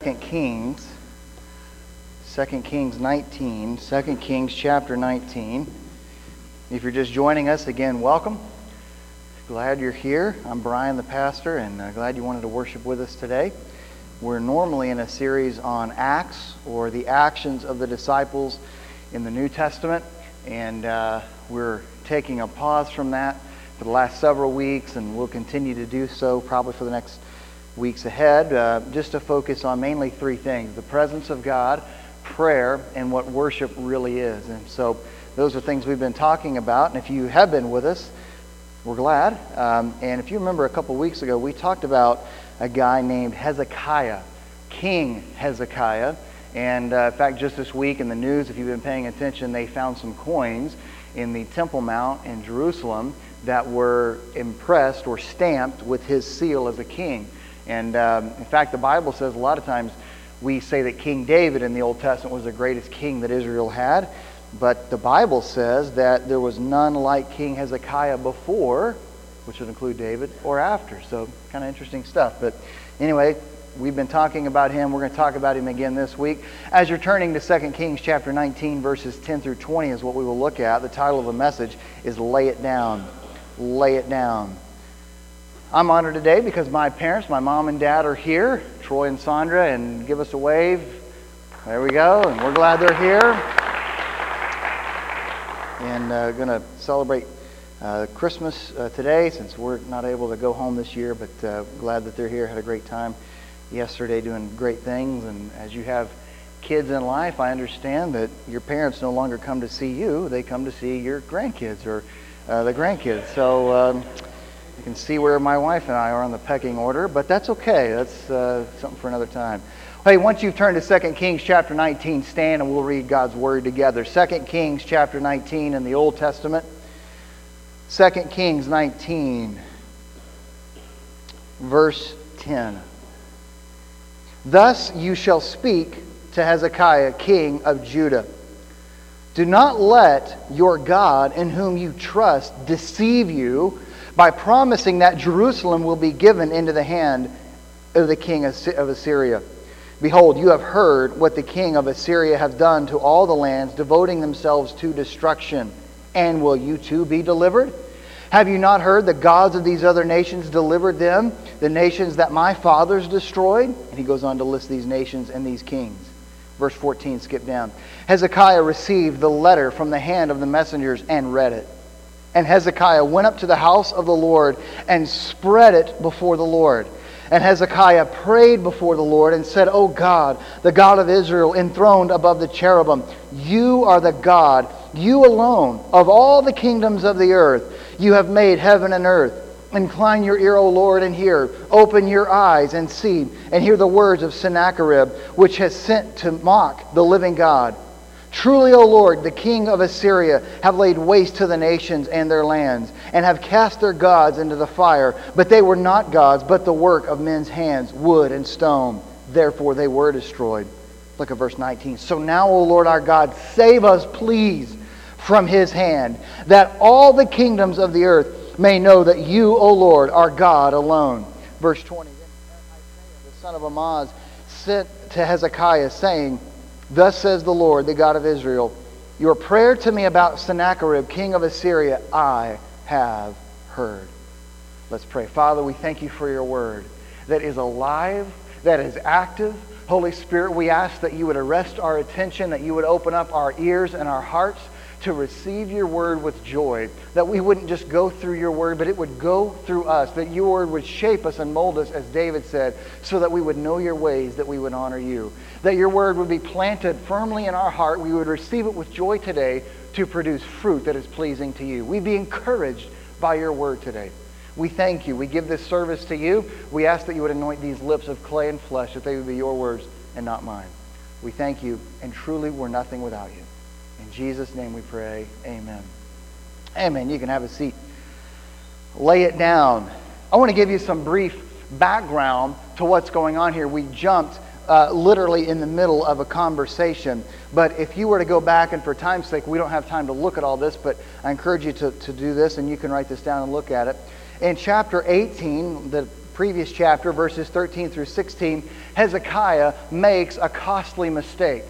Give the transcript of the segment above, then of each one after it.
Second Kings, Second Kings 19, Second Kings chapter 19. If you're just joining us, again, welcome. Glad you're here. I'm Brian, the pastor, and uh, glad you wanted to worship with us today. We're normally in a series on Acts, or the actions of the disciples in the New Testament, and uh, we're taking a pause from that for the last several weeks, and we'll continue to do so probably for the next weeks ahead, uh, just to focus on mainly three things the presence of God, prayer, and what worship really is. And so, those are things we've been talking about, and if you have been with us, we're glad. Um, and if you remember a couple weeks ago, we talked about a guy named Hezekiah, King Hezekiah. And uh, in fact, just this week in the news, if you've been paying attention, they found some coins in the Temple Mount in Jerusalem that were impressed or stamped with his seal as a king. And um, in fact, the Bible says a lot of times we say that King David in the Old Testament was the greatest king that Israel had. But the Bible says that there was none like King Hezekiah before, which would include David, or after. So, kind of interesting stuff. But anyway, we've been talking about him. We're going to talk about him again this week. As you're turning to 2 Kings chapter 19, verses 10 through 20 is what we will look at. The title of the message is Lay It Down. Lay It Down. I'm honored today because my parents, my mom and dad, are here, Troy and Sandra, and give us a wave. There we go, and we're glad they're here and uh, going to celebrate uh, Christmas uh, today since we're not able to go home this year, but uh, glad that they're here. Had a great time yesterday doing great things. And as you have kids in life, I understand that your parents no longer come to see you, they come to see your grandkids or uh, the grandkids. So um, you can see where my wife and I are on the pecking order, but that's okay. That's uh, something for another time. Hey, once you've turned to 2 Kings chapter 19, stand and we'll read God's word together. 2 Kings chapter 19 in the Old Testament. 2 Kings 19, verse 10. Thus you shall speak to Hezekiah, king of Judah. Do not let your God, in whom you trust, deceive you by promising that Jerusalem will be given into the hand of the king of Assyria. Behold, you have heard what the king of Assyria hath done to all the lands, devoting themselves to destruction. And will you too be delivered? Have you not heard the gods of these other nations delivered them, the nations that my fathers destroyed? And he goes on to list these nations and these kings. Verse 14, skip down. Hezekiah received the letter from the hand of the messengers and read it. And Hezekiah went up to the house of the Lord and spread it before the Lord. And Hezekiah prayed before the Lord and said, O God, the God of Israel, enthroned above the cherubim, you are the God, you alone, of all the kingdoms of the earth. You have made heaven and earth. Incline your ear, O Lord, and hear. Open your eyes and see, and hear the words of Sennacherib, which has sent to mock the living God. Truly, O Lord, the king of Assyria have laid waste to the nations and their lands, and have cast their gods into the fire. But they were not gods, but the work of men's hands, wood and stone. Therefore they were destroyed. Look at verse 19. So now, O Lord our God, save us, please, from his hand, that all the kingdoms of the earth may know that you, O Lord, are God alone. Verse 20. Then the son of Amoz, sent to Hezekiah, saying, Thus says the Lord, the God of Israel Your prayer to me about Sennacherib, king of Assyria, I have heard. Let's pray. Father, we thank you for your word that is alive, that is active. Holy Spirit, we ask that you would arrest our attention, that you would open up our ears and our hearts to receive your word with joy, that we wouldn't just go through your word, but it would go through us, that your word would shape us and mold us, as David said, so that we would know your ways, that we would honor you, that your word would be planted firmly in our heart, we would receive it with joy today to produce fruit that is pleasing to you. We'd be encouraged by your word today. We thank you. We give this service to you. We ask that you would anoint these lips of clay and flesh, that they would be your words and not mine. We thank you, and truly we're nothing without you. In Jesus' name we pray. Amen. Amen. You can have a seat. Lay it down. I want to give you some brief background to what's going on here. We jumped uh, literally in the middle of a conversation. But if you were to go back, and for time's sake, we don't have time to look at all this, but I encourage you to, to do this, and you can write this down and look at it. In chapter 18, the previous chapter, verses 13 through 16, Hezekiah makes a costly mistake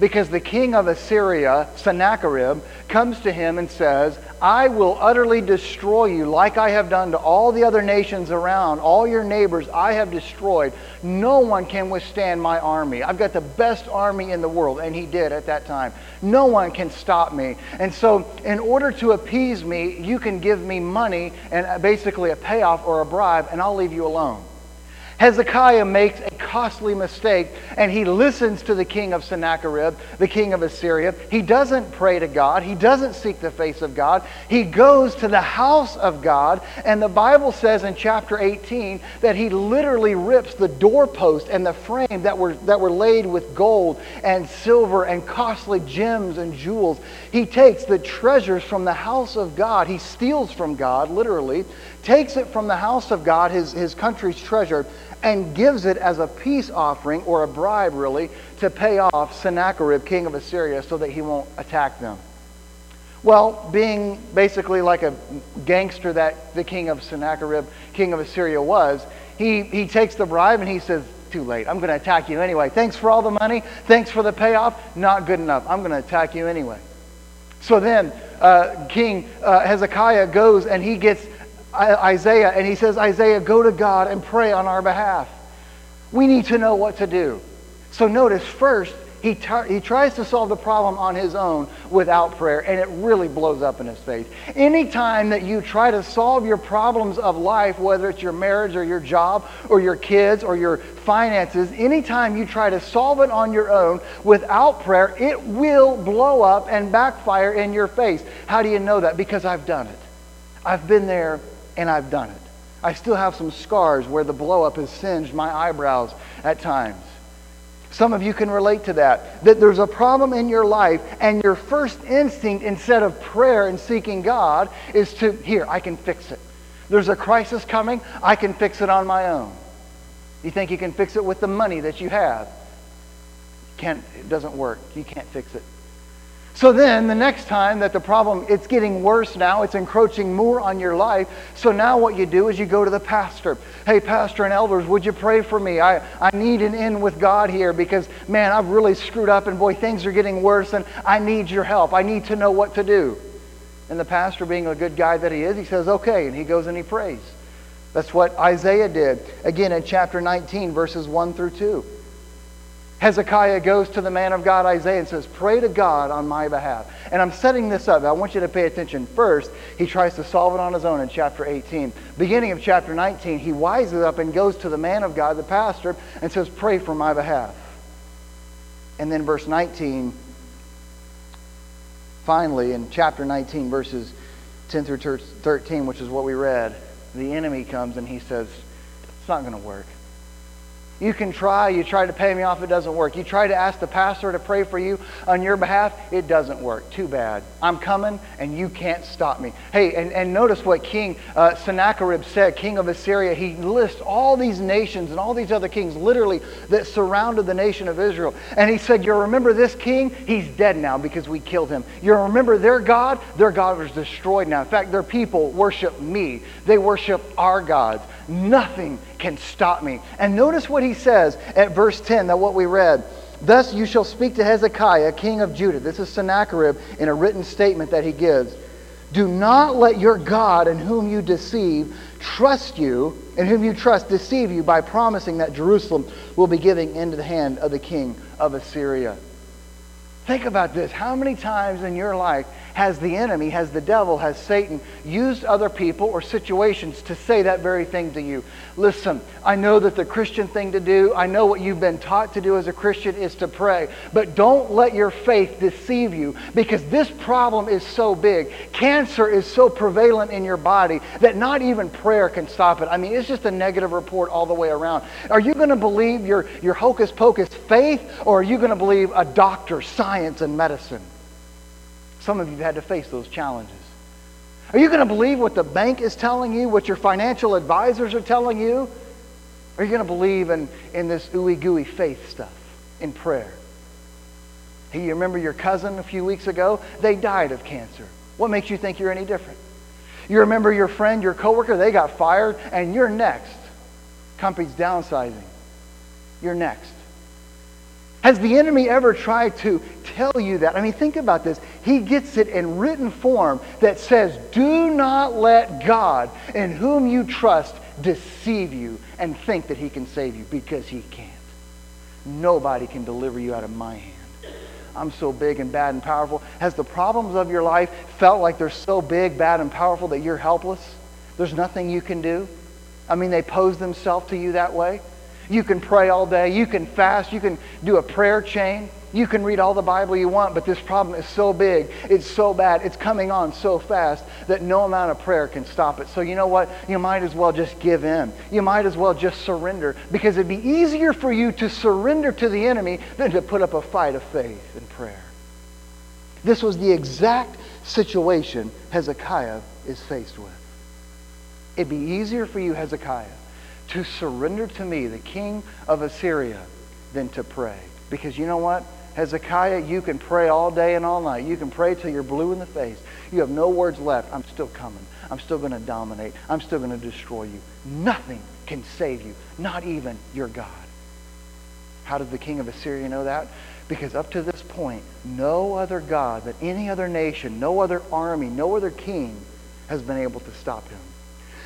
because the king of Assyria, Sennacherib, comes to him and says, I will utterly destroy you like I have done to all the other nations around, all your neighbors I have destroyed. No one can withstand my army. I've got the best army in the world, and he did at that time. No one can stop me. And so, in order to appease me, you can give me money and basically a payoff or a bribe, and I'll leave you alone. Hezekiah makes a costly mistake and he listens to the king of Sennacherib, the king of Assyria. He doesn't pray to God, he doesn't seek the face of God. He goes to the house of God, and the Bible says in chapter 18 that he literally rips the doorpost and the frame that were, that were laid with gold and silver and costly gems and jewels. He takes the treasures from the house of God, he steals from God, literally, takes it from the house of God, his, his country's treasure and gives it as a peace offering or a bribe, really, to pay off Sennacherib, king of Assyria, so that he won't attack them. Well, being basically like a gangster that the king of Sennacherib, king of Assyria, was, he, he takes the bribe and he says, Too late. I'm going to attack you anyway. Thanks for all the money. Thanks for the payoff. Not good enough. I'm going to attack you anyway. So then, uh, King uh, Hezekiah goes and he gets Isaiah and he says, Isaiah, go to God and pray on our behalf. We need to know what to do. So notice first, he, tar- he tries to solve the problem on his own without prayer, and it really blows up in his face. Anytime that you try to solve your problems of life, whether it's your marriage or your job or your kids or your finances, anytime you try to solve it on your own without prayer, it will blow up and backfire in your face. How do you know that? Because I've done it. I've been there and I've done it. I still have some scars where the blowup has singed my eyebrows at times. Some of you can relate to that. That there's a problem in your life, and your first instinct, instead of prayer and seeking God, is to, here, I can fix it. There's a crisis coming, I can fix it on my own. You think you can fix it with the money that you have? Can't, it doesn't work. You can't fix it. So then the next time that the problem, it's getting worse now, it's encroaching more on your life. So now what you do is you go to the pastor. Hey, pastor and elders, would you pray for me? I, I need an end with God here because, man, I've really screwed up and boy, things are getting worse and I need your help. I need to know what to do. And the pastor, being a good guy that he is, he says, okay, and he goes and he prays. That's what Isaiah did. Again, in chapter 19, verses 1 through 2. Hezekiah goes to the man of God, Isaiah, and says, Pray to God on my behalf. And I'm setting this up. I want you to pay attention. First, he tries to solve it on his own in chapter 18. Beginning of chapter 19, he wises up and goes to the man of God, the pastor, and says, Pray for my behalf. And then verse 19, finally, in chapter 19, verses 10 through 13, which is what we read, the enemy comes and he says, It's not going to work. You can try. You try to pay me off, it doesn't work. You try to ask the pastor to pray for you on your behalf, it doesn't work. Too bad. I'm coming, and you can't stop me. Hey, and, and notice what King uh, Sennacherib said, king of Assyria. He lists all these nations and all these other kings, literally, that surrounded the nation of Israel. And he said, You remember this king? He's dead now because we killed him. You remember their God? Their God was destroyed now. In fact, their people worship me, they worship our gods. Nothing can stop me. And notice what he says at verse 10, that what we read. Thus you shall speak to Hezekiah, king of Judah. This is Sennacherib in a written statement that he gives. Do not let your God, in whom you deceive, trust you, in whom you trust, deceive you by promising that Jerusalem will be given into the hand of the king of Assyria. Think about this. How many times in your life has the enemy, has the devil, has Satan used other people or situations to say that very thing to you? Listen, I know that the Christian thing to do, I know what you've been taught to do as a Christian is to pray, but don't let your faith deceive you because this problem is so big. Cancer is so prevalent in your body that not even prayer can stop it. I mean, it's just a negative report all the way around. Are you going to believe your, your hocus pocus faith or are you going to believe a doctor, science, and medicine? Some of you have had to face those challenges. Are you going to believe what the bank is telling you, what your financial advisors are telling you? Are you going to believe in, in this ooey gooey faith stuff, in prayer? Hey, you remember your cousin a few weeks ago? They died of cancer. What makes you think you're any different? You remember your friend, your coworker, they got fired, and you're next. Company's downsizing. You're next. Has the enemy ever tried to tell you that? I mean, think about this. He gets it in written form that says, Do not let God, in whom you trust, deceive you and think that he can save you because he can't. Nobody can deliver you out of my hand. I'm so big and bad and powerful. Has the problems of your life felt like they're so big, bad, and powerful that you're helpless? There's nothing you can do? I mean, they pose themselves to you that way? You can pray all day. You can fast. You can do a prayer chain. You can read all the Bible you want, but this problem is so big, it's so bad, it's coming on so fast that no amount of prayer can stop it. So you know what? You might as well just give in. You might as well just surrender because it'd be easier for you to surrender to the enemy than to put up a fight of faith and prayer. This was the exact situation Hezekiah is faced with. It'd be easier for you, Hezekiah, to surrender to me, the king of Assyria, than to pray. Because you know what? Hezekiah, you can pray all day and all night. You can pray till you're blue in the face. You have no words left. I'm still coming. I'm still going to dominate. I'm still going to destroy you. Nothing can save you, not even your God. How did the king of Assyria know that? Because up to this point, no other God but any other nation, no other army, no other king has been able to stop him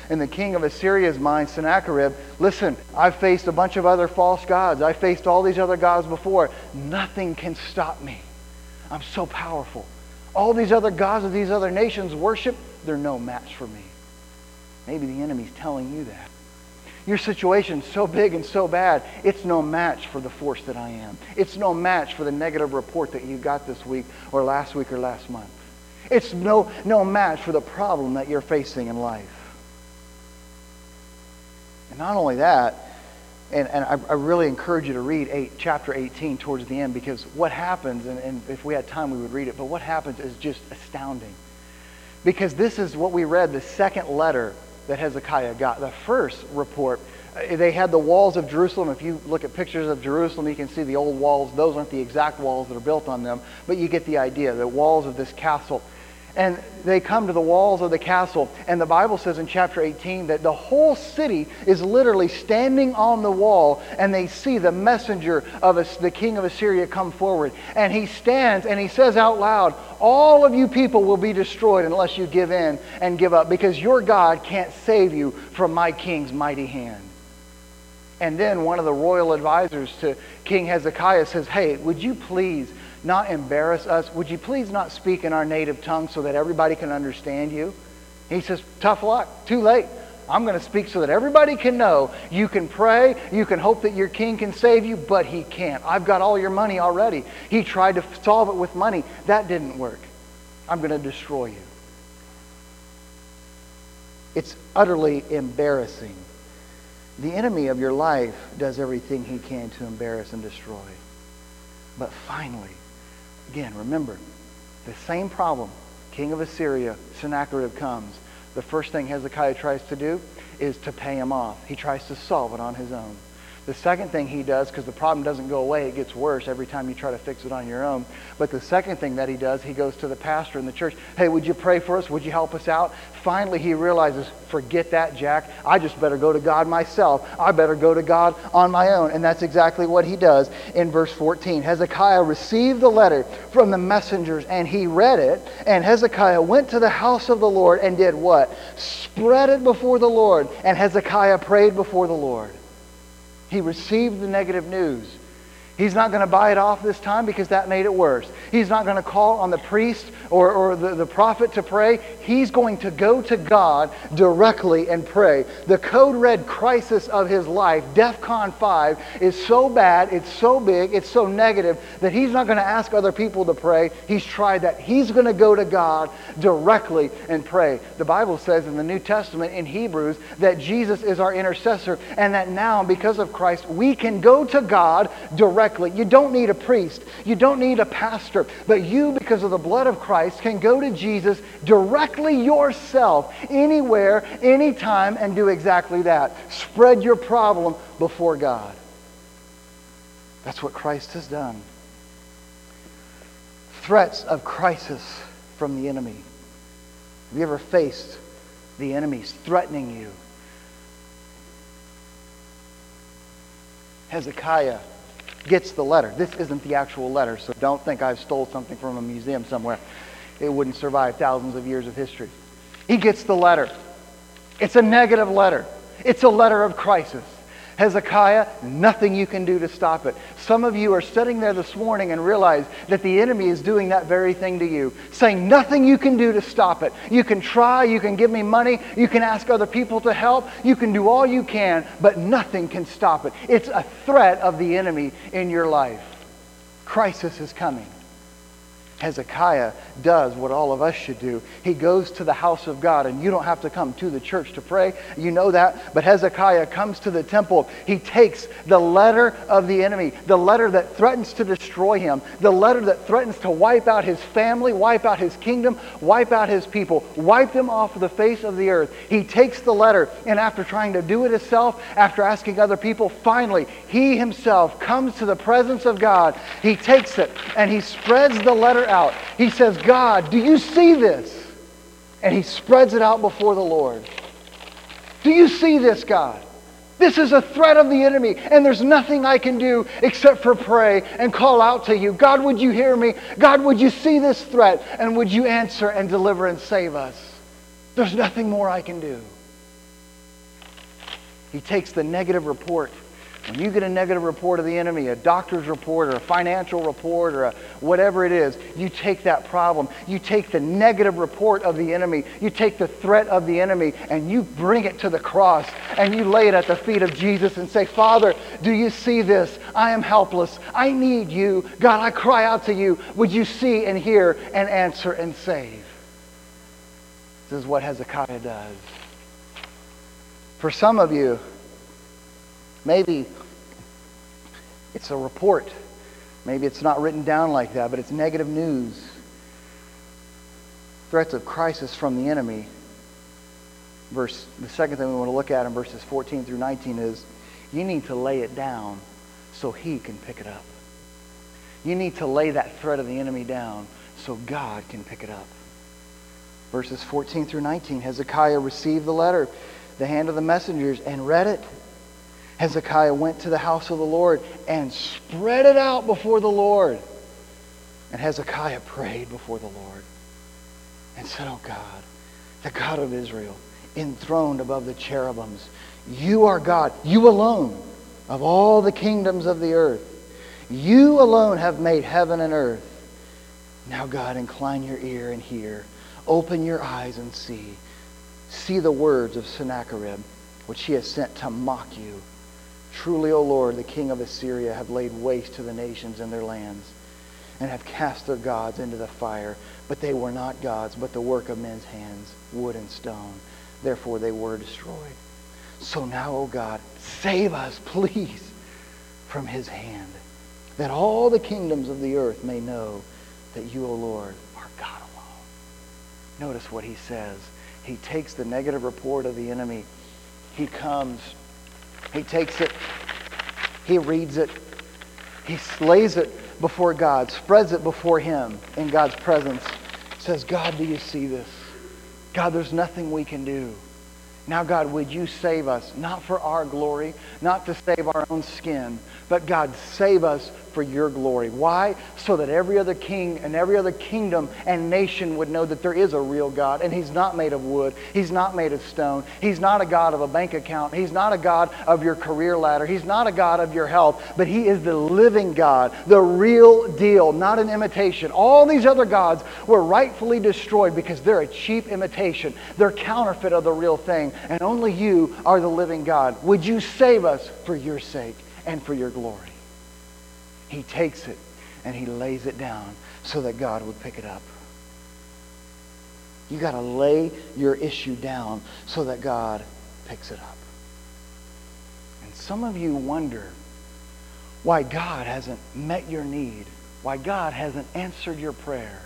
in the king of Assyria's mind, Sennacherib, listen, I've faced a bunch of other false gods. I faced all these other gods before. Nothing can stop me. I'm so powerful. All these other gods of these other nations worship, they're no match for me. Maybe the enemy's telling you that. Your situation's so big and so bad, it's no match for the force that I am. It's no match for the negative report that you got this week or last week or last month. It's no, no match for the problem that you're facing in life. And not only that, and, and I, I, really encourage you to read eight, chapter 18 towards the end because what happens, and, and if we had time we would read it, but what happens is just astounding. Because this is what we read, the second letter that Hezekiah got. The first report, uh, they had the walls of Jerusalem. If you look at pictures of Jerusalem, you can see the old walls. Those aren't the exact walls that are built on them, but you get the idea. The walls of this castle and they come to the walls of the castle. And the Bible says in chapter 18 that the whole city is literally standing on the wall, and they see the messenger of the king of Assyria come forward. And he stands and he says out loud, All of you people will be destroyed unless you give in and give up, because your God can't save you from my king's mighty hand. And then one of the royal advisors to King Hezekiah says, Hey, would you please not embarrass us? Would you please not speak in our native tongue so that everybody can understand you? He says, Tough luck. Too late. I'm going to speak so that everybody can know you can pray, you can hope that your king can save you, but he can't. I've got all your money already. He tried to solve it with money. That didn't work. I'm going to destroy you. It's utterly embarrassing. The enemy of your life does everything he can to embarrass and destroy. But finally, Again, remember, the same problem. King of Assyria, Sennacherib comes. The first thing Hezekiah tries to do is to pay him off. He tries to solve it on his own. The second thing he does, because the problem doesn't go away, it gets worse every time you try to fix it on your own. But the second thing that he does, he goes to the pastor in the church. Hey, would you pray for us? Would you help us out? Finally, he realizes, forget that, Jack. I just better go to God myself. I better go to God on my own. And that's exactly what he does in verse 14. Hezekiah received the letter from the messengers and he read it. And Hezekiah went to the house of the Lord and did what? Spread it before the Lord. And Hezekiah prayed before the Lord. He received the negative news. He's not going to buy it off this time because that made it worse. He's not going to call on the priest or, or the, the prophet to pray. He's going to go to God directly and pray. The code red crisis of his life, DEFCON 5, is so bad, it's so big, it's so negative that he's not going to ask other people to pray. He's tried that. He's going to go to God directly and pray. The Bible says in the New Testament in Hebrews that Jesus is our intercessor and that now, because of Christ, we can go to God directly directly. You don't need a priest. You don't need a pastor. But you, because of the blood of Christ, can go to Jesus directly yourself, anywhere, anytime, and do exactly that. Spread your problem before God. That's what Christ has done. Threats of crisis from the enemy. Have you ever faced the enemies threatening you? Hezekiah gets the letter. This isn't the actual letter, so don't think I've stole something from a museum somewhere. It wouldn't survive thousands of years of history. He gets the letter. It's a negative letter. It's a letter of crisis. Hezekiah, nothing you can do to stop it. Some of you are sitting there this morning and realize that the enemy is doing that very thing to you, saying nothing you can do to stop it. You can try, you can give me money, you can ask other people to help, you can do all you can, but nothing can stop it. It's a threat of the enemy in your life. Crisis is coming. Hezekiah does what all of us should do. He goes to the house of God, and you don't have to come to the church to pray. You know that. But Hezekiah comes to the temple. He takes the letter of the enemy, the letter that threatens to destroy him, the letter that threatens to wipe out his family, wipe out his kingdom, wipe out his people, wipe them off the face of the earth. He takes the letter, and after trying to do it himself, after asking other people, finally, he himself comes to the presence of God. He takes it, and he spreads the letter out. He says, God, do you see this? And he spreads it out before the Lord. Do you see this, God? This is a threat of the enemy, and there's nothing I can do except for pray and call out to you. God, would you hear me? God, would you see this threat? And would you answer and deliver and save us? There's nothing more I can do. He takes the negative report when you get a negative report of the enemy, a doctor's report or a financial report or whatever it is, you take that problem, you take the negative report of the enemy, you take the threat of the enemy, and you bring it to the cross and you lay it at the feet of Jesus and say, Father, do you see this? I am helpless. I need you. God, I cry out to you. Would you see and hear and answer and save? This is what Hezekiah does. For some of you, Maybe it's a report. Maybe it's not written down like that, but it's negative news. Threats of crisis from the enemy. Verse the second thing we want to look at in verses 14 through 19 is you need to lay it down so he can pick it up. You need to lay that threat of the enemy down so God can pick it up. Verses 14 through 19 Hezekiah received the letter, the hand of the messengers, and read it. Hezekiah went to the house of the Lord and spread it out before the Lord. And Hezekiah prayed before the Lord and said, Oh God, the God of Israel, enthroned above the cherubims, you are God, you alone of all the kingdoms of the earth. You alone have made heaven and earth. Now, God, incline your ear and hear. Open your eyes and see. See the words of Sennacherib, which he has sent to mock you Truly, O Lord, the king of Assyria have laid waste to the nations and their lands, and have cast their gods into the fire. But they were not gods, but the work of men's hands, wood and stone. Therefore they were destroyed. So now, O God, save us, please, from his hand, that all the kingdoms of the earth may know that you, O Lord, are God alone. Notice what he says. He takes the negative report of the enemy. He comes he takes it, he reads it, he slays it before God, spreads it before him in God's presence. Says, God, do you see this? God, there's nothing we can do. Now, God, would you save us, not for our glory, not to save our own skin, but God, save us for your glory. Why? So that every other king and every other kingdom and nation would know that there is a real God and he's not made of wood. He's not made of stone. He's not a God of a bank account. He's not a God of your career ladder. He's not a God of your health, but he is the living God, the real deal, not an imitation. All these other gods were rightfully destroyed because they're a cheap imitation. They're counterfeit of the real thing, and only you are the living God. Would you save us for your sake and for your glory? He takes it and he lays it down so that God would pick it up. You got to lay your issue down so that God picks it up. And some of you wonder why God hasn't met your need, why God hasn't answered your prayer.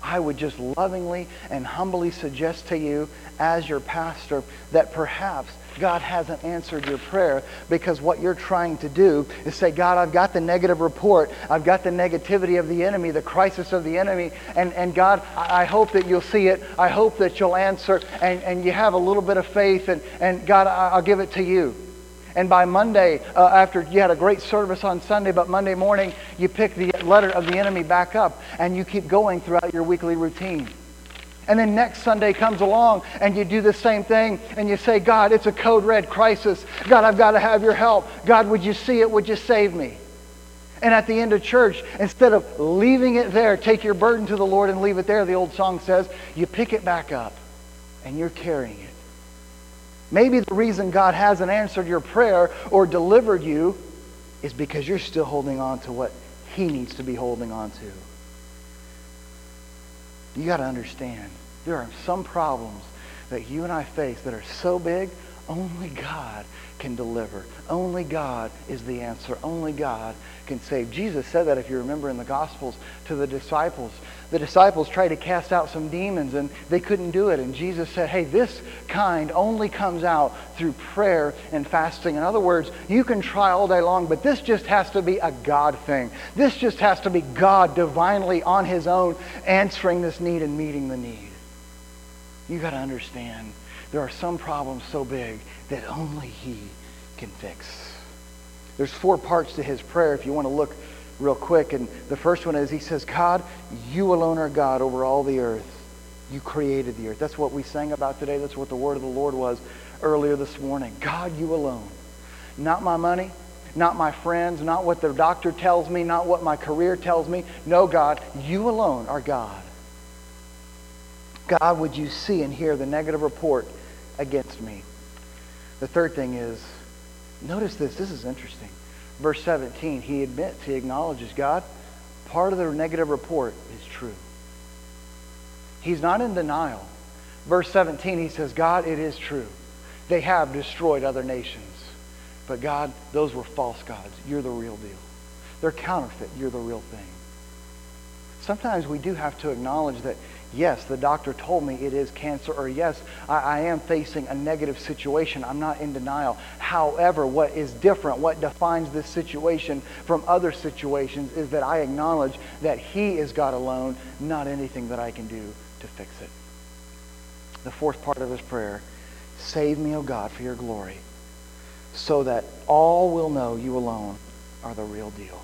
I would just lovingly and humbly suggest to you, as your pastor, that perhaps God hasn't answered your prayer because what you're trying to do is say, God, I've got the negative report. I've got the negativity of the enemy, the crisis of the enemy. And, and God, I hope that you'll see it. I hope that you'll answer. And, and you have a little bit of faith. And, and God, I'll give it to you. And by Monday, uh, after you had a great service on Sunday, but Monday morning, you pick the letter of the enemy back up and you keep going throughout your weekly routine. And then next Sunday comes along and you do the same thing and you say, God, it's a code red crisis. God, I've got to have your help. God, would you see it? Would you save me? And at the end of church, instead of leaving it there, take your burden to the Lord and leave it there, the old song says, you pick it back up and you're carrying it. Maybe the reason God hasn't answered your prayer or delivered you is because you're still holding on to what He needs to be holding on to. You got to understand, there are some problems that you and I face that are so big, only God can deliver. Only God is the answer. Only God can save. Jesus said that, if you remember in the Gospels, to the disciples. The disciples tried to cast out some demons and they couldn't do it. And Jesus said, hey, this kind only comes out through prayer and fasting. In other words, you can try all day long, but this just has to be a God thing. This just has to be God divinely on his own answering this need and meeting the need. You got to understand there are some problems so big that only he can fix. There's four parts to his prayer if you want to look real quick. And the first one is he says, God, you alone are God over all the earth. You created the earth. That's what we sang about today. That's what the word of the Lord was earlier this morning. God, you alone. Not my money, not my friends, not what the doctor tells me, not what my career tells me. No, God, you alone are God. God, would you see and hear the negative report against me? The third thing is, notice this. This is interesting. Verse 17, he admits, he acknowledges, God, part of the negative report is true. He's not in denial. Verse 17, he says, God, it is true. They have destroyed other nations. But God, those were false gods. You're the real deal. They're counterfeit. You're the real thing. Sometimes we do have to acknowledge that yes, the doctor told me it is cancer, or yes, I, I, am facing a negative situation. I'm not in denial. However, what is different, what defines this situation from other situations, is that I acknowledge that He is God alone, not anything that I can do to fix it. The fourth part of his prayer Save me, O God, for your glory, so that all will know you alone are the real deal.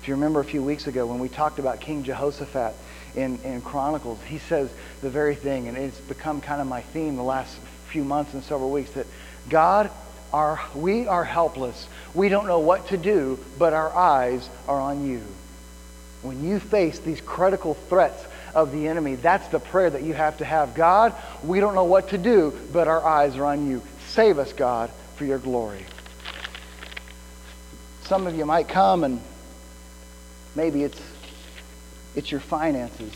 If you remember a few weeks ago when we talked about King Jehoshaphat, in, in Chronicles, he says the very thing, and it's become kind of my theme the last few months and several weeks that God, are, we are helpless. We don't know what to do, but our eyes are on you. When you face these critical threats of the enemy, that's the prayer that you have to have. God, we don't know what to do, but our eyes are on you. Save us, God, for your glory. Some of you might come and maybe it's it's your finances.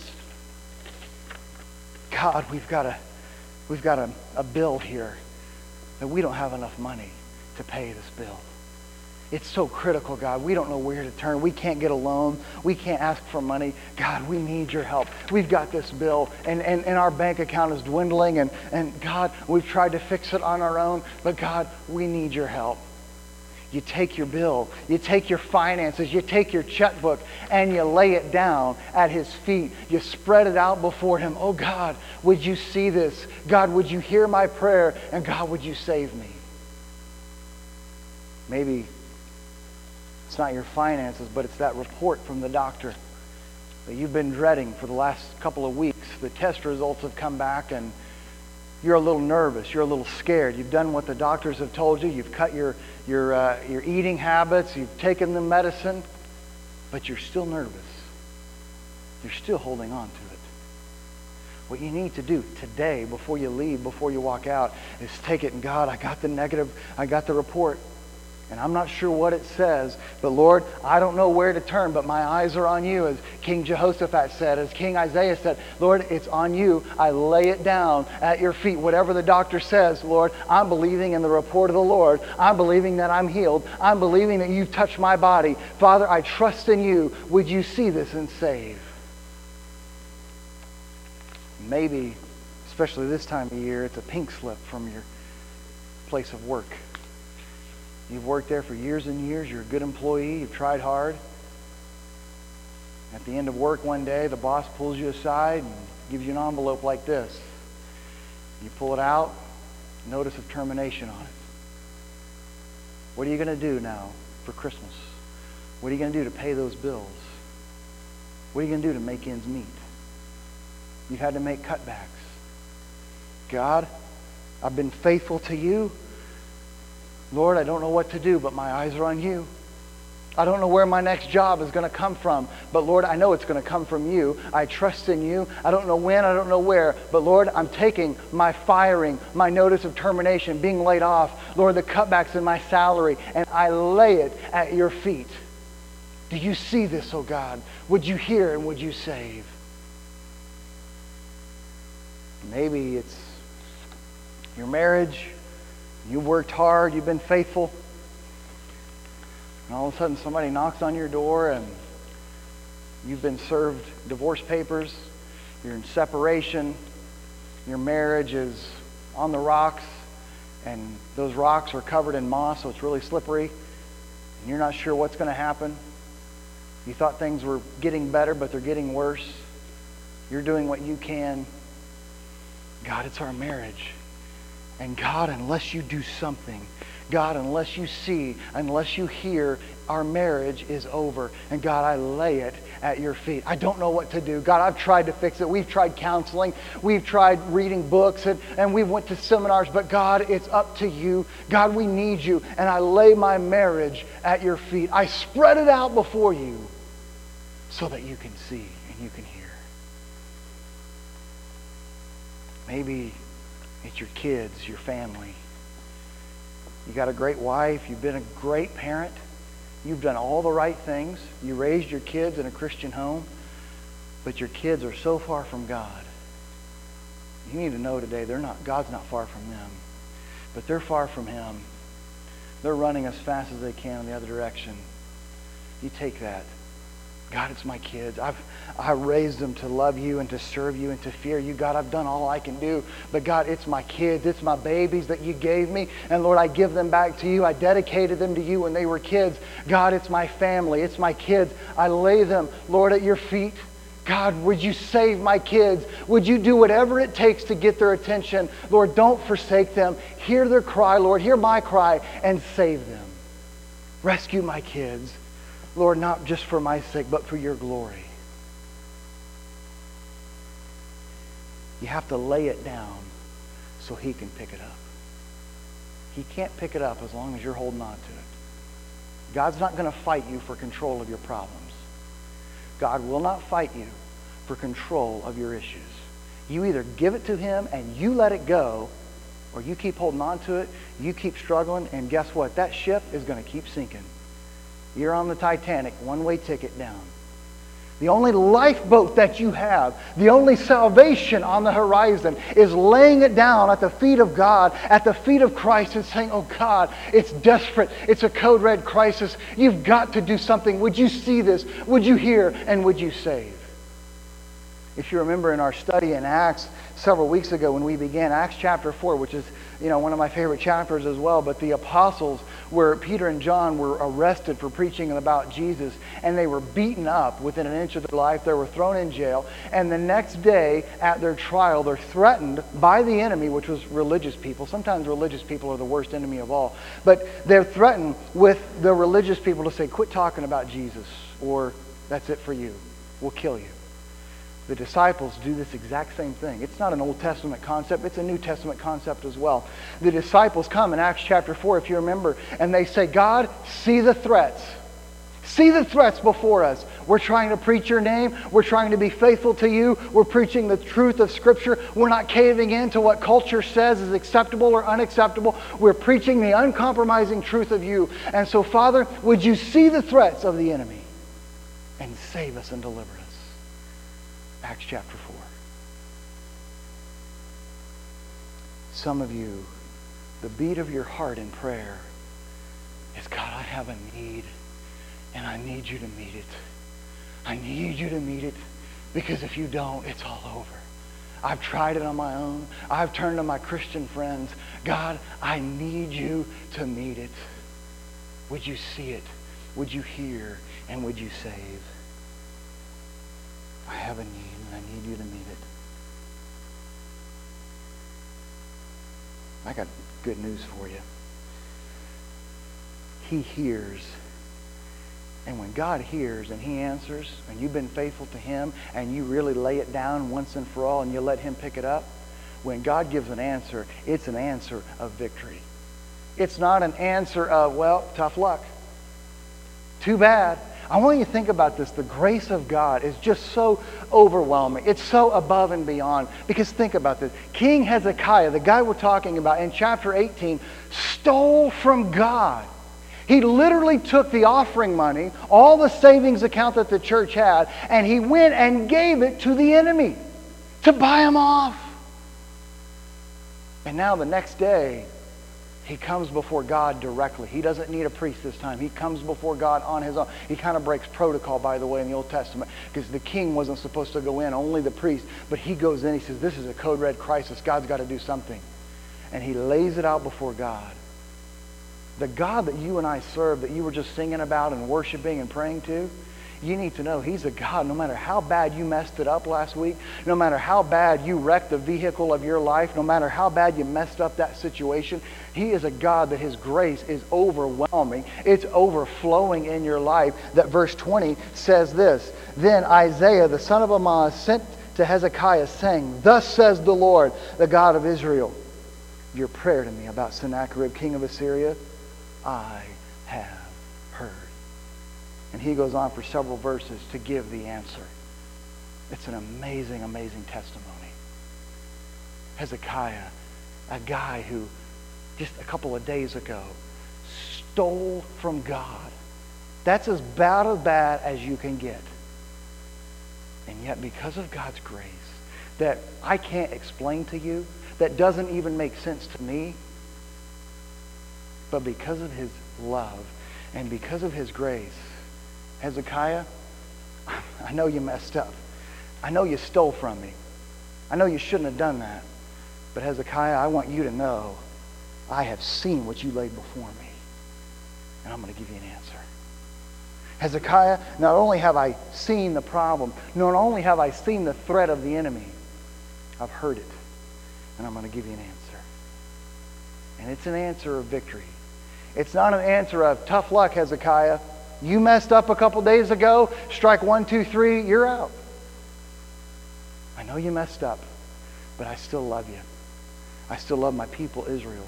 God, we've got a, we've got a, a bill here that we don't have enough money to pay this bill. It's so critical, God. We don't know where to turn. We can't get a loan. We can't ask for money. God, we need your help. We've got this bill, and, and, and our bank account is dwindling, and, and God, we've tried to fix it on our own, but God, we need your help. You take your bill, you take your finances, you take your checkbook, and you lay it down at his feet. You spread it out before him. Oh God, would you see this? God, would you hear my prayer? And God, would you save me? Maybe It's not your finances, but it's that report from the doctor that you've been dreading for the last couple of weeks. The test results have come back and you're a little nervous. You're a little scared. You've done what the doctors have told you. You've cut your, your, uh, your eating habits. You've taken the medicine, but you're still nervous. You're still holding on to it. What you need to do today, before you leave, before you walk out, is take it and God, I got the negative, I got the report. And I'm not sure what it says, but Lord, I don't know where to turn, but my eyes are on you, as King Jehoshaphat said, as King Isaiah said. Lord, it's on you. I lay it down at your feet. Whatever the doctor says, Lord, I'm believing in the report of the Lord. I'm believing that I'm healed. I'm believing that you've touched my body. Father, I trust in you. Would you see this and save? Maybe, especially this time of year, it's a pink slip from your place of work. You've worked there for years and years. You're a good employee. You've tried hard. At the end of work one day, the boss pulls you aside and gives you an envelope like this. You pull it out, notice of termination on it. What are you going to do now for Christmas? What are you going to do to pay those bills? What are you going to do to make ends meet? You've had to make cutbacks. God, I've been faithful to you. Lord, I don't know what to do, but my eyes are on you. I don't know where my next job is going to come from, but Lord, I know it's going to come from you. I trust in you. I don't know when, I don't know where, but Lord, I'm taking my firing, my notice of termination, being laid off, Lord, the cutbacks in my salary, and I lay it at your feet. Do you see this, oh God? Would you hear and would you save? Maybe it's your marriage You've worked hard, you've been faithful, and all of a sudden somebody knocks on your door and you've been served divorce papers, you're in separation, your marriage is on the rocks, and those rocks are covered in moss, so it's really slippery, and you're not sure what's going to happen. You thought things were getting better, but they're getting worse. You're doing what you can. God, it's our marriage. And God, unless you do something, God, unless you see, unless you hear, our marriage is over. And God, I lay it at your feet. I don't know what to do. God, I've tried to fix it. We've tried counseling. We've tried reading books and, and we went to seminars. But God, it's up to you. God, we need you. And I lay my marriage at your feet. I spread it out before you so that you can see and you can hear. Maybe it's your kids, your family. You got a great wife. You've been a great parent. You've done all the right things. You raised your kids in a Christian home, but your kids are so far from God. You need to know today they're not God's not far from them. But they're far from him. They're running as fast as they can in the other direction. You take that. God, it's my kids. I've I raised them to love you and to serve you and to fear you. God, I've done all I can do. But God, it's my kids. It's my babies that you gave me. And Lord, I give them back to you. I dedicated them to you when they were kids. God, it's my family. It's my kids. I lay them, Lord, at your feet. God, would you save my kids? Would you do whatever it takes to get their attention? Lord, don't forsake them. Hear their cry, Lord. Hear my cry and save them. Rescue my kids. Lord, not just for my sake, but for your glory. You have to lay it down so he can pick it up. He can't pick it up as long as you're holding on to it. God's not going to fight you for control of your problems. God will not fight you for control of your issues. You either give it to him and you let it go, or you keep holding on to it, you keep struggling, and guess what? That ship is going to keep sinking. You're on the Titanic, one way ticket down. The only lifeboat that you have, the only salvation on the horizon is laying it down at the feet of God, at the feet of Christ, and saying, Oh God, it's desperate. It's a code red crisis. You've got to do something. Would you see this? Would you hear? And would you save? If you remember in our study in Acts several weeks ago when we began Acts chapter 4, which is you know, one of my favorite chapters as well, but the apostles, where Peter and John were arrested for preaching about Jesus, and they were beaten up within an inch of their life. They were thrown in jail. And the next day at their trial, they're threatened by the enemy, which was religious people. Sometimes religious people are the worst enemy of all. But they're threatened with the religious people to say, quit talking about Jesus, or that's it for you. We'll kill you. The disciples do this exact same thing. It's not an Old Testament concept, it's a New Testament concept as well. The disciples come in Acts chapter 4, if you remember, and they say, God, see the threats. See the threats before us. We're trying to preach your name. We're trying to be faithful to you. We're preaching the truth of Scripture. We're not caving in to what culture says is acceptable or unacceptable. We're preaching the uncompromising truth of you. And so, Father, would you see the threats of the enemy and save us and deliver us? Acts chapter 4. Some of you, the beat of your heart in prayer is God, I have a need, and I need you to meet it. I need you to meet it because if you don't, it's all over. I've tried it on my own. I've turned to my Christian friends. God, I need you to meet it. Would you see it? Would you hear? And would you save? I have a need I need you to meet it. I got good news for you. He hears. And when God hears and He answers, and you've been faithful to Him, and you really lay it down once and for all, and you let Him pick it up, when God gives an answer, it's an answer of victory. It's not an answer of, well, tough luck. Too bad. I want you to think about this. The grace of God is just so overwhelming. It's so above and beyond. Because think about this. King Hezekiah, the guy we're talking about in chapter 18, stole from God. He literally took the offering money, all the savings account that the church had, and he went and gave it to the enemy to buy him off. And now the next day, he comes before God directly. He doesn't need a priest this time. He comes before God on his own. He kind of breaks protocol, by the way, in the Old Testament, because the king wasn't supposed to go in, only the priest. But he goes in. He says, This is a code red crisis. God's got to do something. And he lays it out before God. The God that you and I serve, that you were just singing about and worshiping and praying to, you need to know He's a God. No matter how bad you messed it up last week, no matter how bad you wrecked the vehicle of your life, no matter how bad you messed up that situation, He is a God that His grace is overwhelming. It's overflowing in your life. That verse 20 says this Then Isaiah, the son of Amoz, sent to Hezekiah, saying, Thus says the Lord, the God of Israel, Your prayer to me about Sennacherib, king of Assyria, I have and he goes on for several verses to give the answer. It's an amazing, amazing testimony. Hezekiah, a guy who just a couple of days ago stole from God. That's as bad as bad as you can get. And yet, because of God's grace, that I can't explain to you, that doesn't even make sense to me, but because of his love and because of his grace, Hezekiah, I know you messed up. I know you stole from me. I know you shouldn't have done that. But Hezekiah, I want you to know I have seen what you laid before me. And I'm going to give you an answer. Hezekiah, not only have I seen the problem, not only have I seen the threat of the enemy, I've heard it. And I'm going to give you an answer. And it's an answer of victory. It's not an answer of tough luck, Hezekiah. You messed up a couple days ago, strike one, two, three, you're out. I know you messed up, but I still love you. I still love my people, Israel.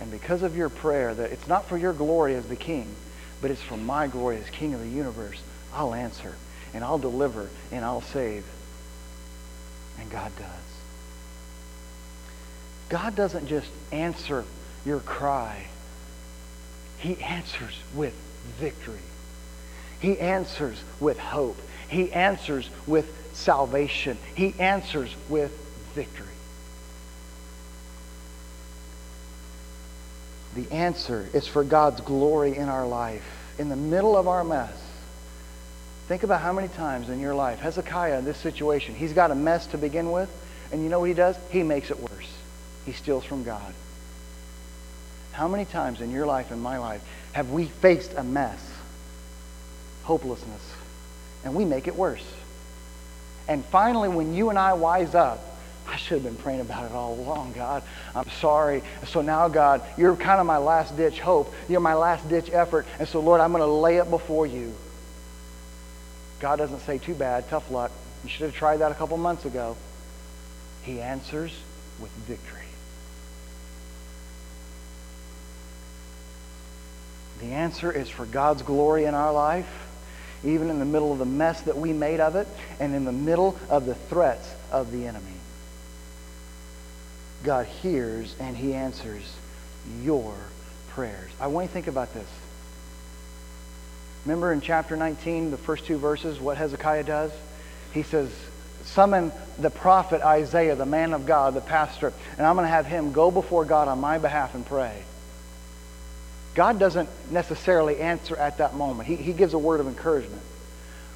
And because of your prayer, that it's not for your glory as the king, but it's for my glory as king of the universe, I'll answer and I'll deliver and I'll save. And God does. God doesn't just answer your cry. He answers with victory. He answers with hope. He answers with salvation. He answers with victory. The answer is for God's glory in our life, in the middle of our mess. Think about how many times in your life, Hezekiah in this situation, he's got a mess to begin with, and you know what he does? He makes it worse. he steals from God. How many times in your life and my life have we faced a mess, hopelessness, and we make it worse? And finally, when you and I wise up, I should have been praying about it all along, God. I'm sorry. So now, God, you're kind of my last ditch hope. You're my last ditch effort. And so, Lord, I'm going to lay it before you. God doesn't say, too bad, tough luck. You should have tried that a couple months ago. He answers with victory. The answer is for God's glory in our life, even in the middle of the mess that we made of it, and in the middle of the threats of the enemy. God hears and he answers your prayers. I want you to think about this. Remember in chapter 19, the first two verses, what Hezekiah does? He says, Summon the prophet Isaiah, the man of God, the pastor, and I'm going to have him go before God on my behalf and pray. God doesn't necessarily answer at that moment, he, he gives a word of encouragement.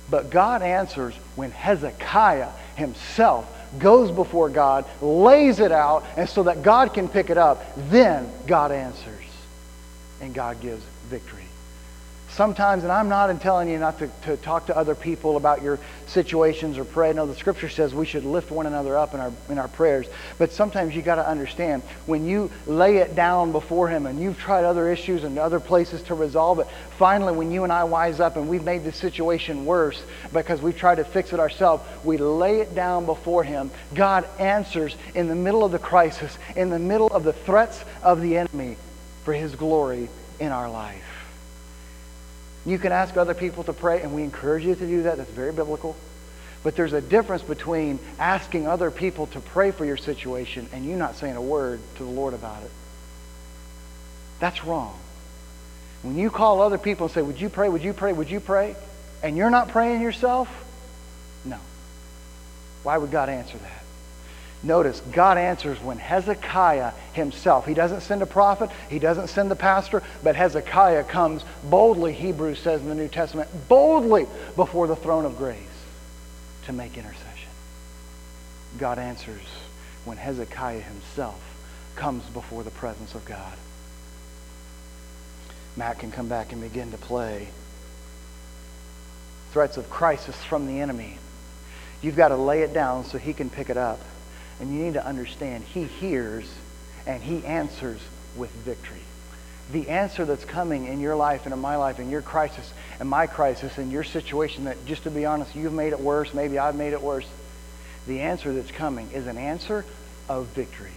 But God answers when Hezekiah himself goes before God, lays it out, and so that God can pick it up, then God answers and God gives victory sometimes, and I'm not in telling you not to, to talk to other people about your situations or pray. No, the scripture says we should lift one another up in our, in our prayers. But sometimes you got to understand when you lay it down before Him and you've tried other issues and other places to resolve it, finally, when you and I wise up and we've made the situation worse because we've tried to fix it ourselves, we lay it down before Him. God answers in the middle of the crisis, in the middle of the threats of the enemy for His glory in our life. You can ask other people to pray, and we encourage you to do that. That's very biblical. But there's a difference between asking other people to pray for your situation and you not saying a word to the Lord about it. That's wrong. When you call other people and say, Would you pray? Would you pray? Would you pray? And you're not praying yourself? No. Why would God answer that? Notice, God answers when Hezekiah himself, he doesn't send a prophet, he doesn't send the pastor, but Hezekiah comes boldly, Hebrews says in the New Testament, boldly before the throne of grace to make intercession. God answers when Hezekiah himself comes before the presence of God. Matt can come back and begin to play. Threats of crisis from the enemy. You've got to lay it down so he can pick it up. And you need to understand, He hears and He answers with victory. The answer that's coming in your life and in my life, in your crisis and my crisis, and your situation that, just to be honest, you've made it worse, maybe I've made it worse. The answer that's coming is an answer of victory.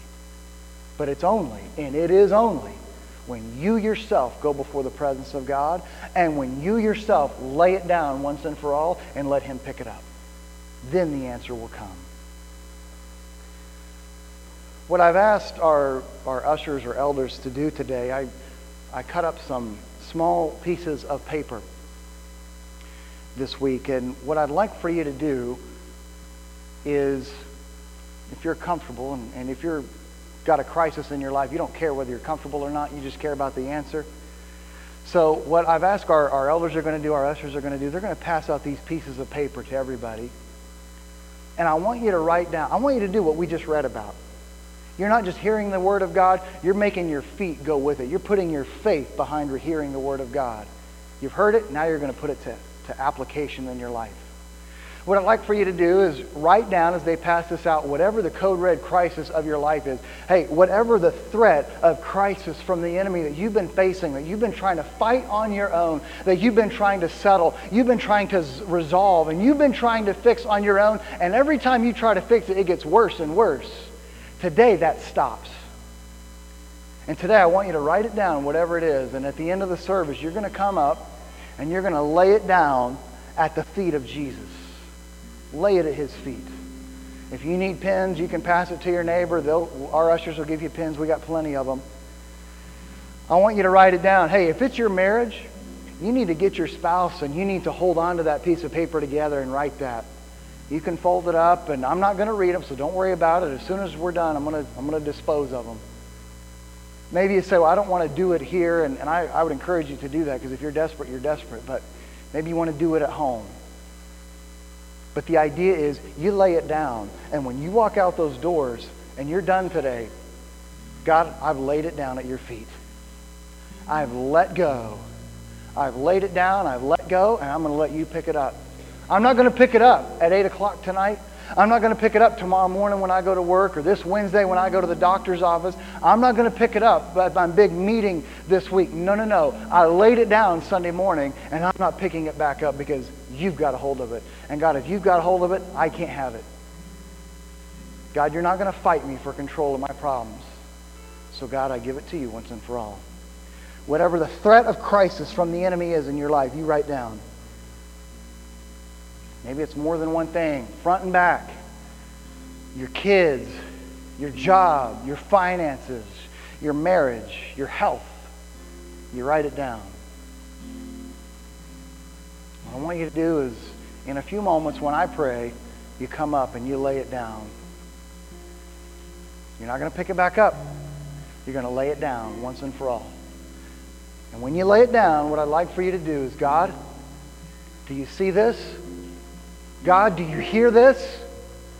But it's only, and it is only, when you yourself go before the presence of God and when you yourself lay it down once and for all and let Him pick it up. Then the answer will come. What I've asked our, our ushers or elders to do today, I, I cut up some small pieces of paper this week. And what I'd like for you to do is, if you're comfortable and, and if you've got a crisis in your life, you don't care whether you're comfortable or not, you just care about the answer. So, what I've asked our, our elders are going to do, our ushers are going to do, they're going to pass out these pieces of paper to everybody. And I want you to write down, I want you to do what we just read about. You're not just hearing the Word of God, you're making your feet go with it. You're putting your faith behind hearing the Word of God. You've heard it, now you're going to put it to, to application in your life. What I'd like for you to do is write down as they pass this out whatever the code red crisis of your life is. Hey, whatever the threat of crisis from the enemy that you've been facing, that you've been trying to fight on your own, that you've been trying to settle, you've been trying to resolve, and you've been trying to fix on your own, and every time you try to fix it, it gets worse and worse. Today, that stops. And today, I want you to write it down, whatever it is. And at the end of the service, you're going to come up and you're going to lay it down at the feet of Jesus. Lay it at his feet. If you need pens, you can pass it to your neighbor. They'll, our ushers will give you pens. We got plenty of them. I want you to write it down. Hey, if it's your marriage, you need to get your spouse and you need to hold on to that piece of paper together and write that. You can fold it up, and I'm not going to read them, so don't worry about it. As soon as we're done, I'm going to, I'm going to dispose of them. Maybe you say, well, I don't want to do it here, and, and I, I would encourage you to do that because if you're desperate, you're desperate. But maybe you want to do it at home. But the idea is you lay it down, and when you walk out those doors and you're done today, God, I've laid it down at your feet. I've let go. I've laid it down, I've let go, and I'm going to let you pick it up. I'm not going to pick it up at 8 o'clock tonight. I'm not going to pick it up tomorrow morning when I go to work or this Wednesday when I go to the doctor's office. I'm not going to pick it up at my big meeting this week. No, no, no. I laid it down Sunday morning and I'm not picking it back up because you've got a hold of it. And God, if you've got a hold of it, I can't have it. God, you're not going to fight me for control of my problems. So, God, I give it to you once and for all. Whatever the threat of crisis from the enemy is in your life, you write down. Maybe it's more than one thing, front and back. Your kids, your job, your finances, your marriage, your health. You write it down. What I want you to do is, in a few moments when I pray, you come up and you lay it down. You're not going to pick it back up. You're going to lay it down once and for all. And when you lay it down, what I'd like for you to do is God, do you see this? God, do you hear this?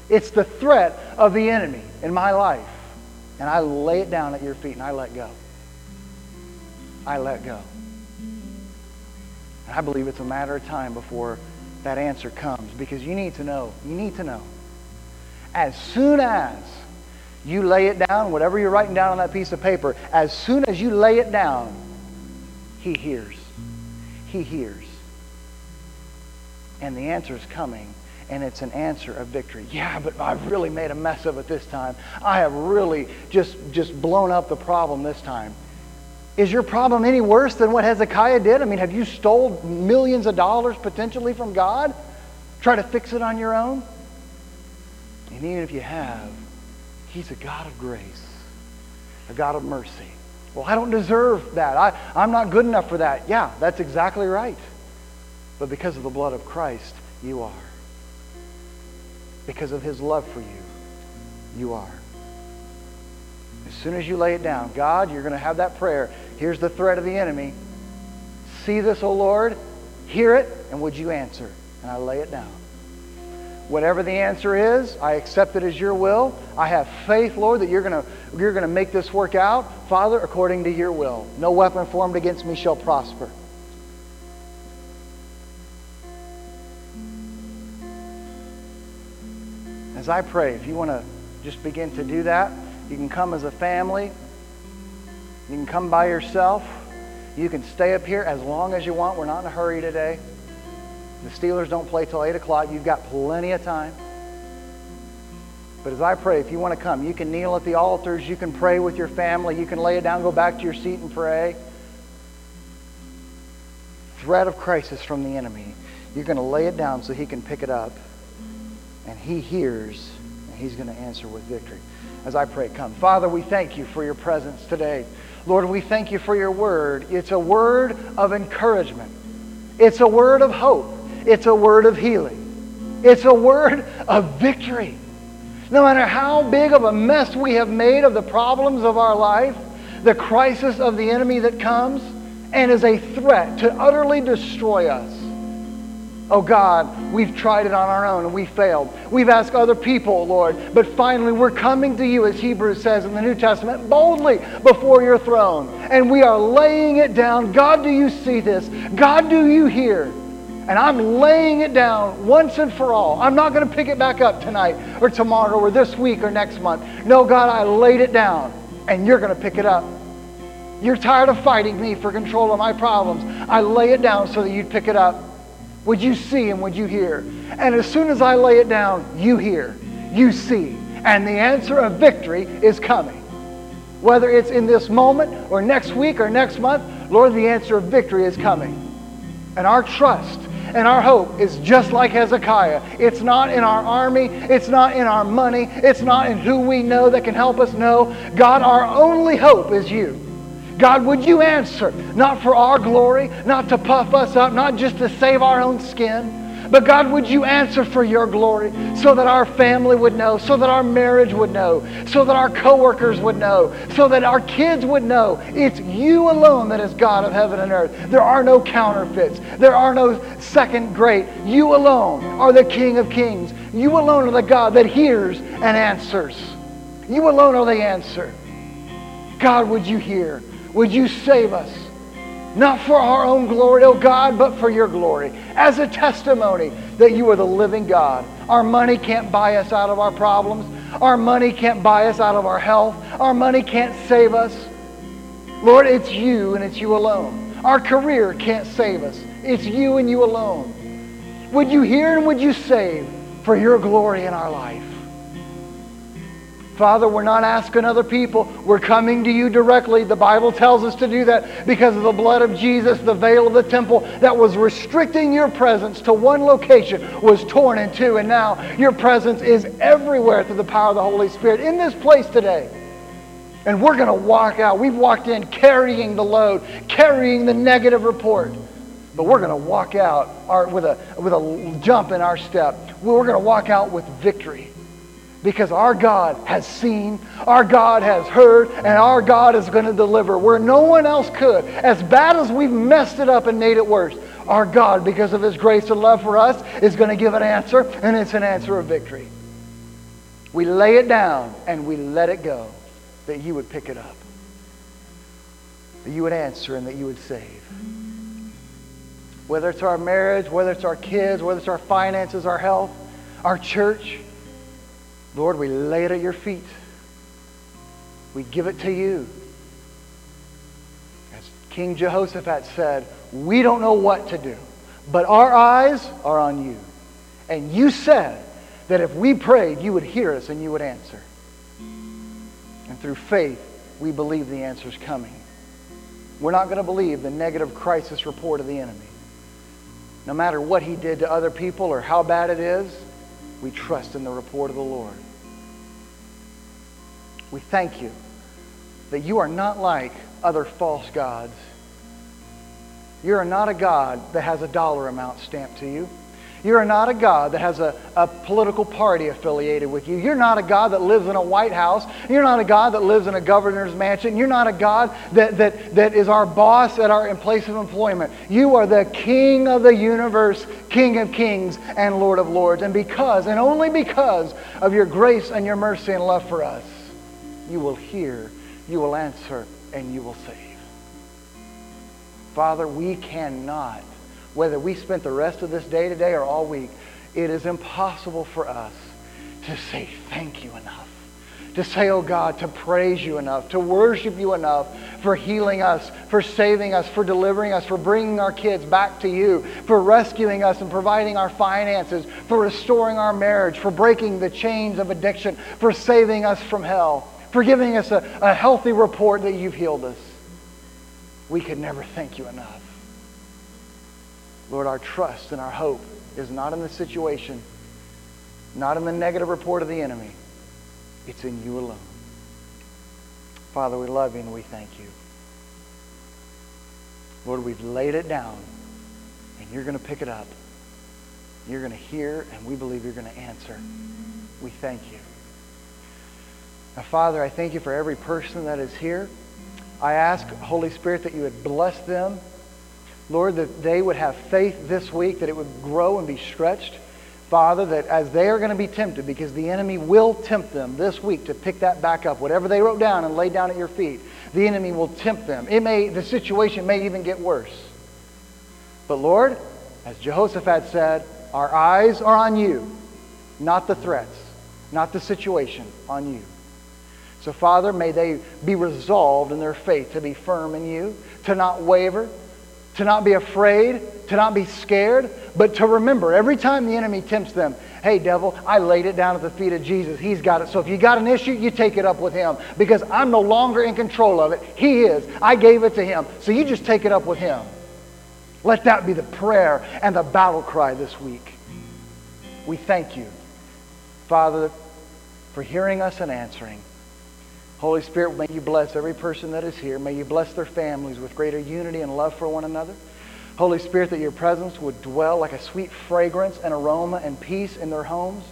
It's the threat of the enemy in my life. And I lay it down at your feet and I let go. I let go. And I believe it's a matter of time before that answer comes because you need to know. You need to know. As soon as you lay it down, whatever you're writing down on that piece of paper, as soon as you lay it down, he hears. He hears. And the answer is coming, and it's an answer of victory. Yeah, but I've really made a mess of it this time. I have really just, just blown up the problem this time. Is your problem any worse than what Hezekiah did? I mean, have you stole millions of dollars potentially from God? Try to fix it on your own? And even if you have, He's a God of grace, a God of mercy. Well, I don't deserve that. I, I'm not good enough for that. Yeah, that's exactly right. But because of the blood of Christ, you are. Because of his love for you, you are. As soon as you lay it down, God, you're going to have that prayer. Here's the threat of the enemy. See this, O Lord, hear it, and would you answer? And I lay it down. Whatever the answer is, I accept it as your will. I have faith, Lord, that you're going to you're going to make this work out, Father, according to your will. No weapon formed against me shall prosper. As I pray, if you want to just begin to do that, you can come as a family. You can come by yourself. You can stay up here as long as you want. We're not in a hurry today. The Steelers don't play till 8 o'clock. You've got plenty of time. But as I pray, if you want to come, you can kneel at the altars. You can pray with your family. You can lay it down, go back to your seat and pray. Threat of crisis from the enemy. You're going to lay it down so he can pick it up. And he hears, and he's going to answer with victory. As I pray, come. Father, we thank you for your presence today. Lord, we thank you for your word. It's a word of encouragement. It's a word of hope. It's a word of healing. It's a word of victory. No matter how big of a mess we have made of the problems of our life, the crisis of the enemy that comes and is a threat to utterly destroy us. Oh God, we've tried it on our own and we failed. We've asked other people, Lord, but finally we're coming to you, as Hebrews says in the New Testament, boldly before your throne. And we are laying it down. God, do you see this? God, do you hear? and I'm laying it down once and for all. I'm not going to pick it back up tonight or tomorrow or this week or next month. No, God, I laid it down and you're going to pick it up. You're tired of fighting me for control of my problems. I lay it down so that you'd pick it up. Would you see and would you hear? And as soon as I lay it down, you hear, you see, and the answer of victory is coming. Whether it's in this moment or next week or next month, Lord, the answer of victory is coming. And our trust and our hope is just like Hezekiah. It's not in our army, it's not in our money, it's not in who we know that can help us. No, God, our only hope is you. God, would you answer? Not for our glory, not to puff us up, not just to save our own skin but God, would you answer for your glory so that our family would know, so that our marriage would know, so that our coworkers would know, so that our kids would know it's you alone that is God of heaven and earth. There are no counterfeits. There are no second great. You alone are the King of kings. You alone are the God that hears and answers. You alone are the answer. God, would you hear? Would you save us? Not for our own glory, oh God, but for your glory. As a testimony that you are the living God. Our money can't buy us out of our problems. Our money can't buy us out of our health. Our money can't save us. Lord, it's you and it's you alone. Our career can't save us. It's you and you alone. Would you hear and would you save for your glory in our life? Father, we're not asking other people. We're coming to you directly. The Bible tells us to do that because of the blood of Jesus, the veil of the temple that was restricting your presence to one location was torn in two. And now your presence is everywhere through the power of the Holy Spirit in this place today. And we're going to walk out. We've walked in carrying the load, carrying the negative report. But we're going to walk out our, with, a, with a jump in our step. We're going to walk out with victory because our God has seen, our God has heard, and our God is going to deliver where no one else could. As bad as we've messed it up and made it worse, our God, because of his grace and love for us, is going to give an answer, and it's an answer of victory. We lay it down and we let it go, that you would pick it up, that you would answer, and that you would save. Whether it's our marriage, whether it's our kids, whether it's our finances, our health, our church, Lord, we lay it at your feet. We give it to you. As King Jehoshaphat said, we don't know what to do, but our eyes are on you. And you said that if we prayed, you would hear us and you would answer. And through faith, we believe the answer is coming. We're not going to believe the negative crisis report of the enemy. No matter what he did to other people or how bad it is, we trust in the report of the Lord. We thank you that you are not like other false gods. You are not a God that has a dollar amount stamped to you. You are not a God that has a, a political party affiliated with you. You're not a God that lives in a White House. You're not a God that lives in a governor's mansion. You're not a God that, that, that is our boss at our place of employment. You are the King of the universe, King of kings, and Lord of lords. And because, and only because of your grace and your mercy and love for us, you will hear, you will answer, and you will save. Father, we cannot, whether we spent the rest of this day today or all week, it is impossible for us to say thank you enough. To say, oh God, to praise you enough, to worship you enough for healing us, for saving us, for delivering us, for bringing our kids back to you, for rescuing us and providing our finances, for restoring our marriage, for breaking the chains of addiction, for saving us from hell for giving us a, a healthy report that you've healed us. We could never thank you enough. Lord, our trust and our hope is not in the situation, not in the negative report of the enemy. It's in you alone. Father, we love you and we thank you. Lord, we've laid it down and you're going to pick it up. You're going to hear and we believe you're going to answer. We thank you. Now, Father, I thank you for every person that is here. I ask, Holy Spirit, that you would bless them. Lord, that they would have faith this week, that it would grow and be stretched. Father, that as they are going to be tempted, because the enemy will tempt them this week to pick that back up, whatever they wrote down and laid down at your feet, the enemy will tempt them. It may, the situation may even get worse. But Lord, as Jehoshaphat said, our eyes are on you, not the threats, not the situation, on you. So, Father, may they be resolved in their faith to be firm in you, to not waver, to not be afraid, to not be scared, but to remember every time the enemy tempts them, hey, devil, I laid it down at the feet of Jesus. He's got it. So if you got an issue, you take it up with him because I'm no longer in control of it. He is. I gave it to him. So you just take it up with him. Let that be the prayer and the battle cry this week. We thank you, Father, for hearing us and answering. Holy Spirit, may you bless every person that is here. May you bless their families with greater unity and love for one another. Holy Spirit, that your presence would dwell like a sweet fragrance and aroma and peace in their homes.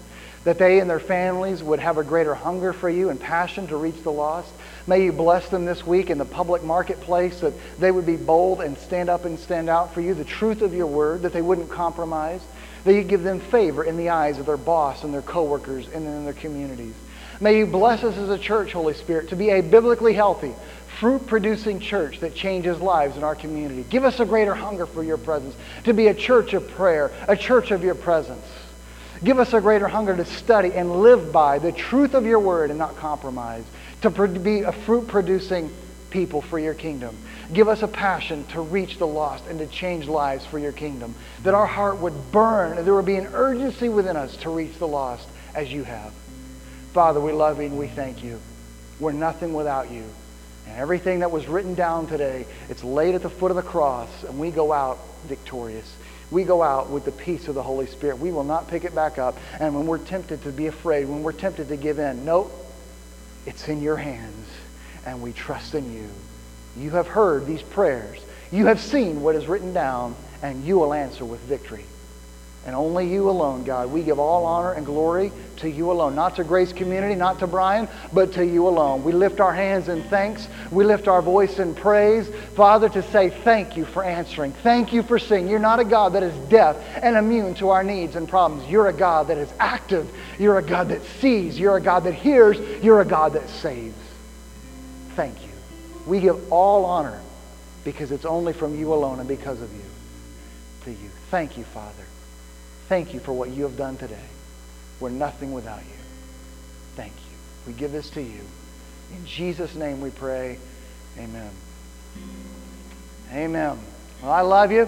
That they and their families would have a greater hunger for you and passion to reach the lost. May you bless them this week in the public marketplace, that they would be bold and stand up and stand out for you, the truth of your word, that they wouldn't compromise. That you give them favor in the eyes of their boss and their coworkers and in their communities. May you bless us as a church, Holy Spirit, to be a biblically healthy, fruit producing church that changes lives in our community. Give us a greater hunger for your presence, to be a church of prayer, a church of your presence. Give us a greater hunger to study and live by the truth of your word and not compromise, to be a fruit producing people for your kingdom. Give us a passion to reach the lost and to change lives for your kingdom. That our heart would burn and there would be an urgency within us to reach the lost as you have. Father, we love you and we thank you. We're nothing without you. And everything that was written down today, it's laid at the foot of the cross, and we go out victorious. We go out with the peace of the Holy Spirit. We will not pick it back up. And when we're tempted to be afraid, when we're tempted to give in, nope, it's in your hands, and we trust in you. You have heard these prayers. You have seen what is written down, and you will answer with victory. And only you alone, God. We give all honor and glory to you alone. Not to Grace Community, not to Brian, but to you alone. We lift our hands in thanks. We lift our voice in praise. Father, to say thank you for answering. Thank you for seeing. You're not a God that is deaf and immune to our needs and problems. You're a God that is active. You're a God that sees. You're a God that hears. You're a God that saves. Thank you. We give all honor because it's only from you alone and because of you to you. Thank you, Father. Thank you for what you have done today. We're nothing without you. Thank you. We give this to you. In Jesus' name we pray. Amen. Amen. Well, I love you.